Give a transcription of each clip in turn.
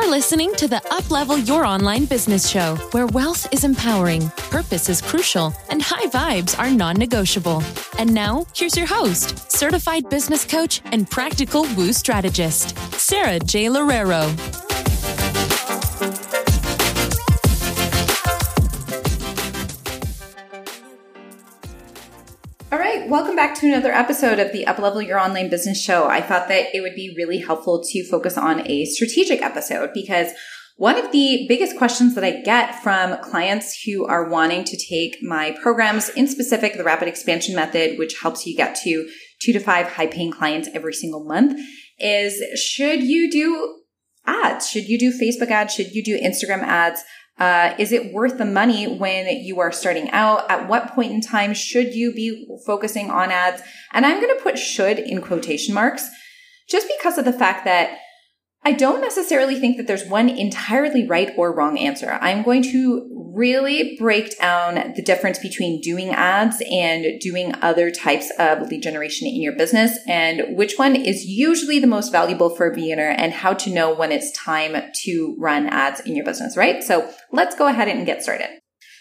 You're listening to the Uplevel Your Online Business Show, where wealth is empowering, purpose is crucial, and high vibes are non negotiable. And now, here's your host, certified business coach and practical woo strategist, Sara J. Loereiro. All right, welcome back to another episode of the Uplevel Your Online Business Show. I thought that it would be really helpful to focus on a strategic episode because one of the biggest questions that I get from clients who are wanting to take my programs, in specific the Rapid Expansion Method, which helps you get to two to five high paying clients every single month, is should you do ads? Should you do Facebook ads? Should you do Instagram ads? Uh, is it worth the money when you are starting out? At what point in time should you be focusing on ads? And I'm going to put should in quotation marks just because of the fact that I don't necessarily think that there's one entirely right or wrong answer. I'm going to really break down the difference between doing ads and doing other types of lead generation in your business and which one is usually the most valuable for a beginner and how to know when it's time to run ads in your business, right? So let's go ahead and get started.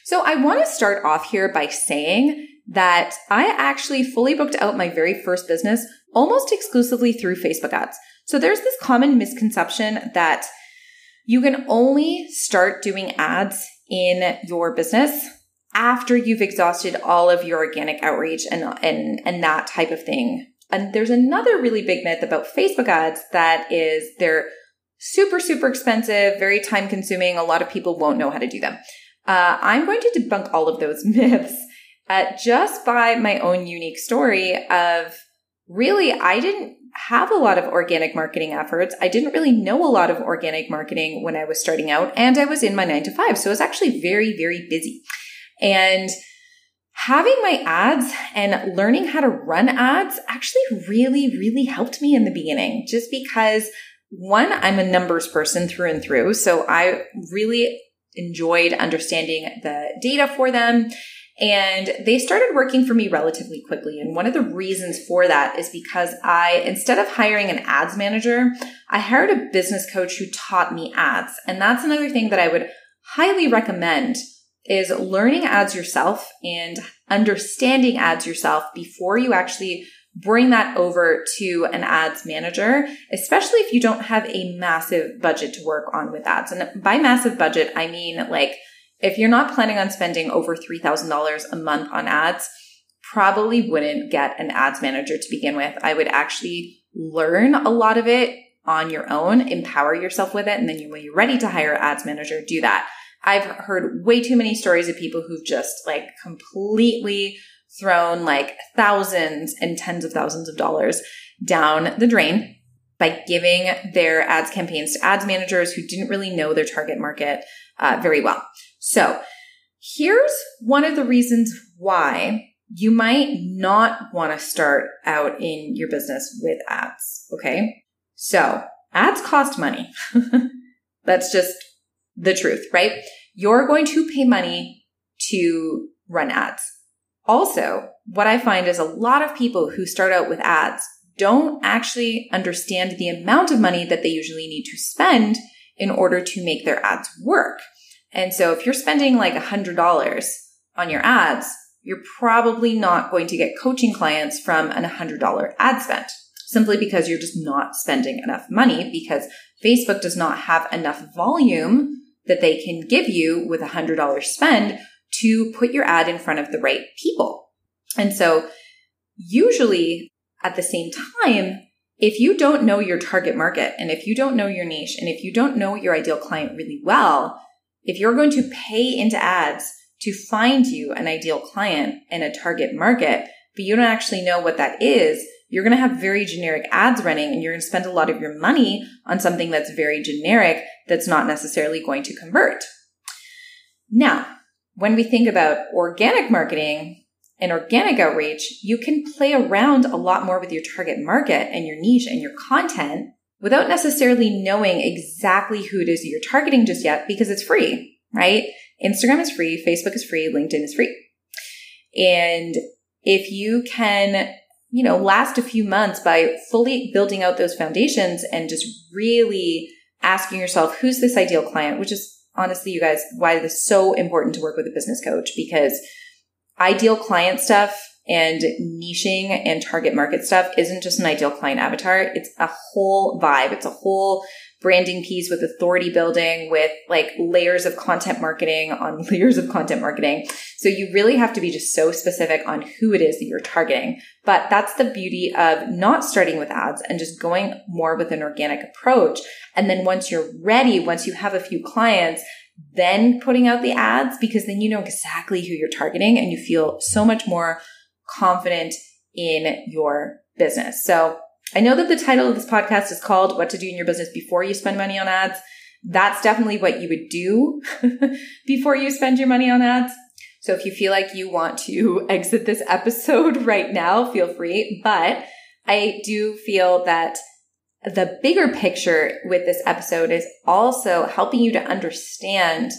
So I want to start off here by saying that I actually fully booked out my very first business almost exclusively through Facebook ads. So there's this common misconception that you can only start doing ads in your business after you've exhausted all of your organic outreach and, and, and that type of thing. And there's another really big myth about Facebook ads that is they're super, super expensive, very time consuming. A lot of people won't know how to do them. Uh, I'm going to debunk all of those myths uh, just by my own unique story of really, I didn't have a lot of organic marketing efforts. I didn't really know a lot of organic marketing when I was starting out, and I was in my nine to five. So I was actually very, very busy. And having my ads and learning how to run ads actually really, really helped me in the beginning, just because one, I'm a numbers person through and through. So I really enjoyed understanding the data for them and they started working for me relatively quickly. And one of the reasons for that is because I, instead of hiring an ads manager, I hired a business coach who taught me ads. And that's another thing that I would highly recommend is learning ads yourself and understanding ads yourself before you actually bring that over to an ads manager, especially if you don't have a massive budget to work on with ads. And by massive budget, I mean like if you're not planning on spending over $3,000 a month on ads, probably wouldn't get an ads manager to begin with. I would actually learn a lot of it on your own, empower yourself with it, and then when you're ready to hire an ads manager, do that. I've heard way too many stories of people who've just like completely thrown like thousands and tens of thousands of dollars down the drain by giving their ads campaigns to ads managers who didn't really know their target market uh, very well. So here's one of the reasons why you might not want to start out in your business with ads. Okay. So ads cost money. That's just the truth, right? You're going to pay money to run ads. Also, what I find is a lot of people who start out with ads don't actually understand the amount of money that they usually need to spend in order to make their ads work. And so if you're spending like a hundred dollars on your ads, you're probably not going to get coaching clients from an hundred dollar ad spend simply because you're just not spending enough money because Facebook does not have enough volume that they can give you with a hundred dollar spend to put your ad in front of the right people. And so usually at the same time, if you don't know your target market and if you don't know your niche and if you don't know your ideal client really well, if you're going to pay into ads to find you an ideal client in a target market, but you don't actually know what that is, you're going to have very generic ads running and you're going to spend a lot of your money on something that's very generic that's not necessarily going to convert. Now, when we think about organic marketing and organic outreach, you can play around a lot more with your target market and your niche and your content without necessarily knowing exactly who it is you're targeting just yet because it's free, right? Instagram is free, Facebook is free, LinkedIn is free. And if you can, you know, last a few months by fully building out those foundations and just really asking yourself, who's this ideal client? Which is honestly, you guys, why it is so important to work with a business coach because ideal client stuff and niching and target market stuff isn't just an ideal client avatar. It's a whole vibe. It's a whole branding piece with authority building, with like layers of content marketing on layers of content marketing. So you really have to be just so specific on who it is that you're targeting. But that's the beauty of not starting with ads and just going more with an organic approach. And then once you're ready, once you have a few clients, then putting out the ads because then you know exactly who you're targeting and you feel so much more confident in your business. So I know that the title of this podcast is called What to Do in Your Business Before You Spend Money on Ads. That's definitely what you would do before you spend your money on ads. So if you feel like you want to exit this episode right now, feel free. But I do feel that the bigger picture with this episode is also helping you to understand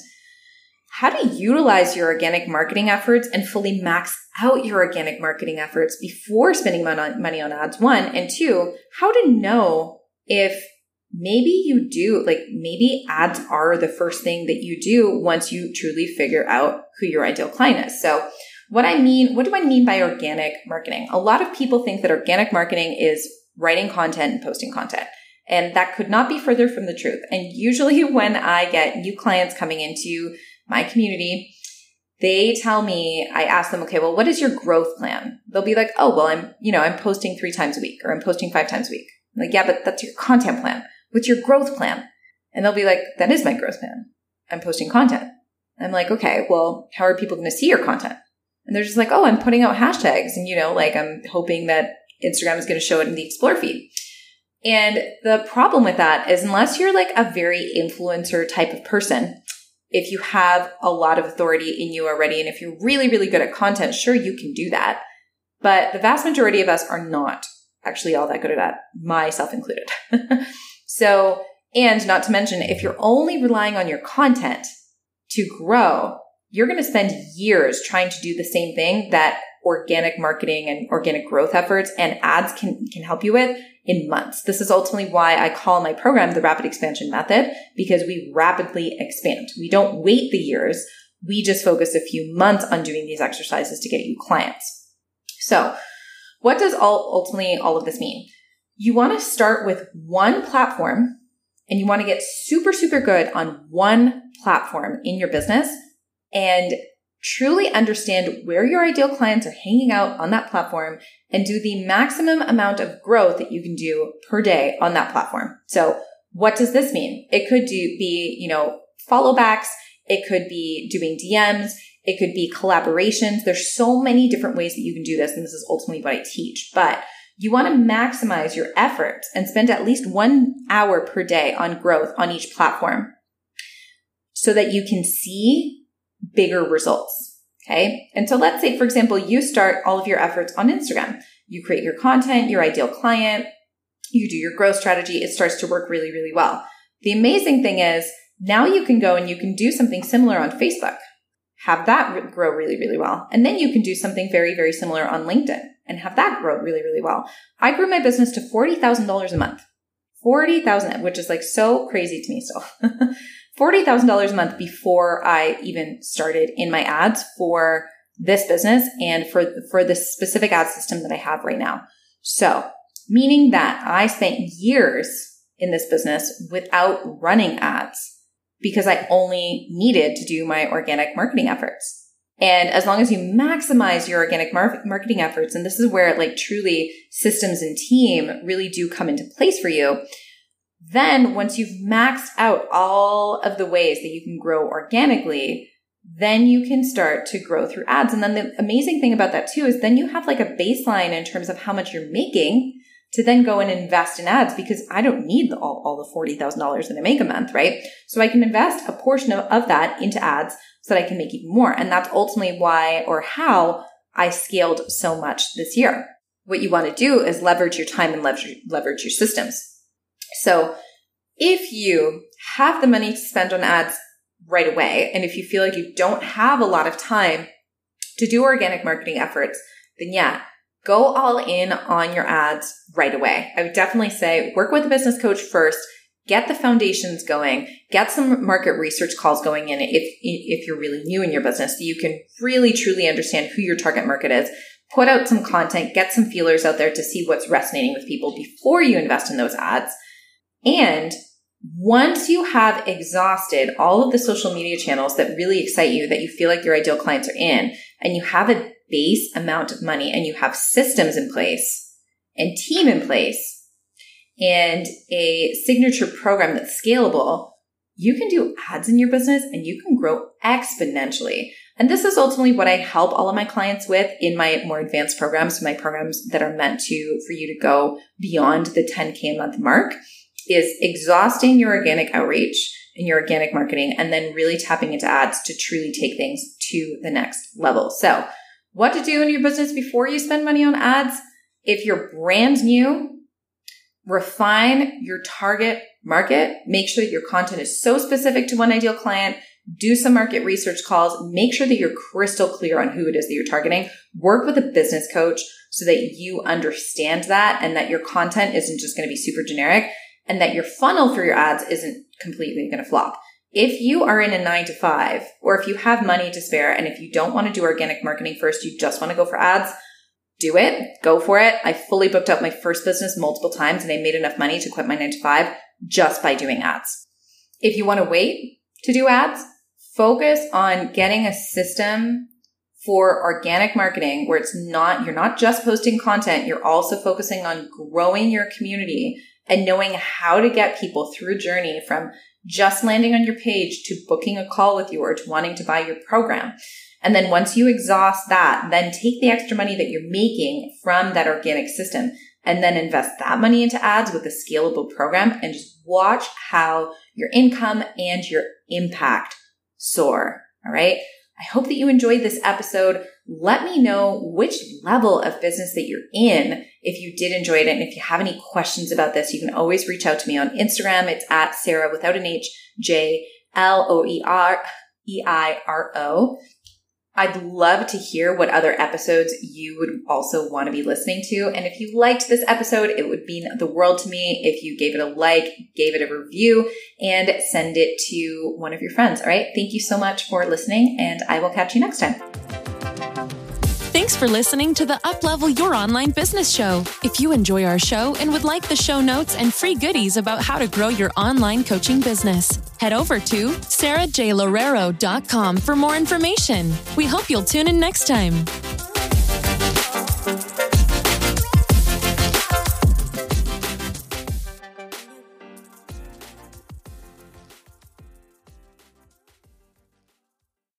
how to utilize your organic marketing efforts and fully max out your organic marketing efforts before spending money on ads. One and two, how to know if maybe you do like maybe ads are the first thing that you do once you truly figure out who your ideal client is. So what I mean, what do I mean by organic marketing? A lot of people think that organic marketing is writing content and posting content. And that could not be further from the truth. And usually when I get new clients coming into my community, they tell me, I ask them, okay, well, what is your growth plan? They'll be like, oh, well, I'm, you know, I'm posting three times a week or I'm posting five times a week. I'm like, yeah, but that's your content plan. What's your growth plan? And they'll be like, that is my growth plan. I'm posting content. I'm like, okay, well, how are people going to see your content? And they're just like, oh, I'm putting out hashtags. And, you know, like I'm hoping that Instagram is going to show it in the explore feed. And the problem with that is unless you're like a very influencer type of person, if you have a lot of authority in you already, and if you're really, really good at content, sure, you can do that. But the vast majority of us are not actually all that good at that, myself included. so, and not to mention, if you're only relying on your content to grow, you're going to spend years trying to do the same thing that organic marketing and organic growth efforts and ads can, can help you with in months. This is ultimately why I call my program the rapid expansion method because we rapidly expand. We don't wait the years. We just focus a few months on doing these exercises to get you clients. So what does all ultimately all of this mean? You want to start with one platform and you want to get super, super good on one platform in your business and truly understand where your ideal clients are hanging out on that platform and do the maximum amount of growth that you can do per day on that platform. So what does this mean? It could do be, you know, follow backs. It could be doing DMs. It could be collaborations. There's so many different ways that you can do this. And this is ultimately what I teach, but you want to maximize your efforts and spend at least one hour per day on growth on each platform so that you can see bigger results. Okay. And so let's say, for example, you start all of your efforts on Instagram. You create your content, your ideal client, you do your growth strategy. It starts to work really, really well. The amazing thing is now you can go and you can do something similar on Facebook, have that grow really, really well. And then you can do something very, very similar on LinkedIn and have that grow really, really well. I grew my business to $40,000 a month. 40,000, which is like so crazy to me still. $40,000 a month before I even started in my ads for this business and for, for the specific ad system that I have right now. So meaning that I spent years in this business without running ads because I only needed to do my organic marketing efforts. And as long as you maximize your organic mar- marketing efforts, and this is where like truly systems and team really do come into place for you, then once you've maxed out all of the ways that you can grow organically, then you can start to grow through ads. And then the amazing thing about that too is then you have like a baseline in terms of how much you're making to then go and invest in ads because I don't need the, all, all the $40,000 that I make a month, right? So I can invest a portion of, of that into ads so that I can make even more. And that's ultimately why or how I scaled so much this year. What you want to do is leverage your time and leverage, leverage your systems. So if you have the money to spend on ads right away, and if you feel like you don't have a lot of time to do organic marketing efforts, then yeah, go all in on your ads right away. I would definitely say work with a business coach first, get the foundations going, get some market research calls going in if, if you're really new in your business, so you can really truly understand who your target market is. Put out some content, get some feelers out there to see what's resonating with people before you invest in those ads. And once you have exhausted all of the social media channels that really excite you, that you feel like your ideal clients are in, and you have a base amount of money and you have systems in place and team in place and a signature program that's scalable, you can do ads in your business and you can grow exponentially. And this is ultimately what I help all of my clients with in my more advanced programs, my programs that are meant to, for you to go beyond the 10K a month mark is exhausting your organic outreach and your organic marketing and then really tapping into ads to truly take things to the next level. So what to do in your business before you spend money on ads? If you're brand new, refine your target market. Make sure that your content is so specific to one ideal client. Do some market research calls. Make sure that you're crystal clear on who it is that you're targeting. Work with a business coach so that you understand that and that your content isn't just going to be super generic and that your funnel for your ads isn't completely going to flop. If you are in a nine to five, or if you have money to spare, and if you don't want to do organic marketing first, you just want to go for ads, do it, go for it. I fully booked up my first business multiple times and I made enough money to quit my nine to five just by doing ads. If you want to wait to do ads, focus on getting a system for organic marketing where it's not, you're not just posting content, you're also focusing on growing your community and knowing how to get people through a journey from just landing on your page to booking a call with you or to wanting to buy your program. And then once you exhaust that, then take the extra money that you're making from that organic system and then invest that money into ads with a scalable program and just watch how your income and your impact soar. All right. I hope that you enjoyed this episode. Let me know which level of business that you're in if you did enjoy it. And if you have any questions about this, you can always reach out to me on Instagram. It's at Sara without an H, J L O E R E I R O. I'd love to hear what other episodes you would also want to be listening to. And if you liked this episode, it would mean the world to me if you gave it a like, gave it a review, and send it to one of your friends. All right. Thank you so much for listening, and I will catch you next time. Thanks for listening to the Uplevel Your Online Business Show. If you enjoy our show and would like the show notes and free goodies about how to grow your online coaching business, head over to sarajloereiro.com for more information. We hope you'll tune in next time.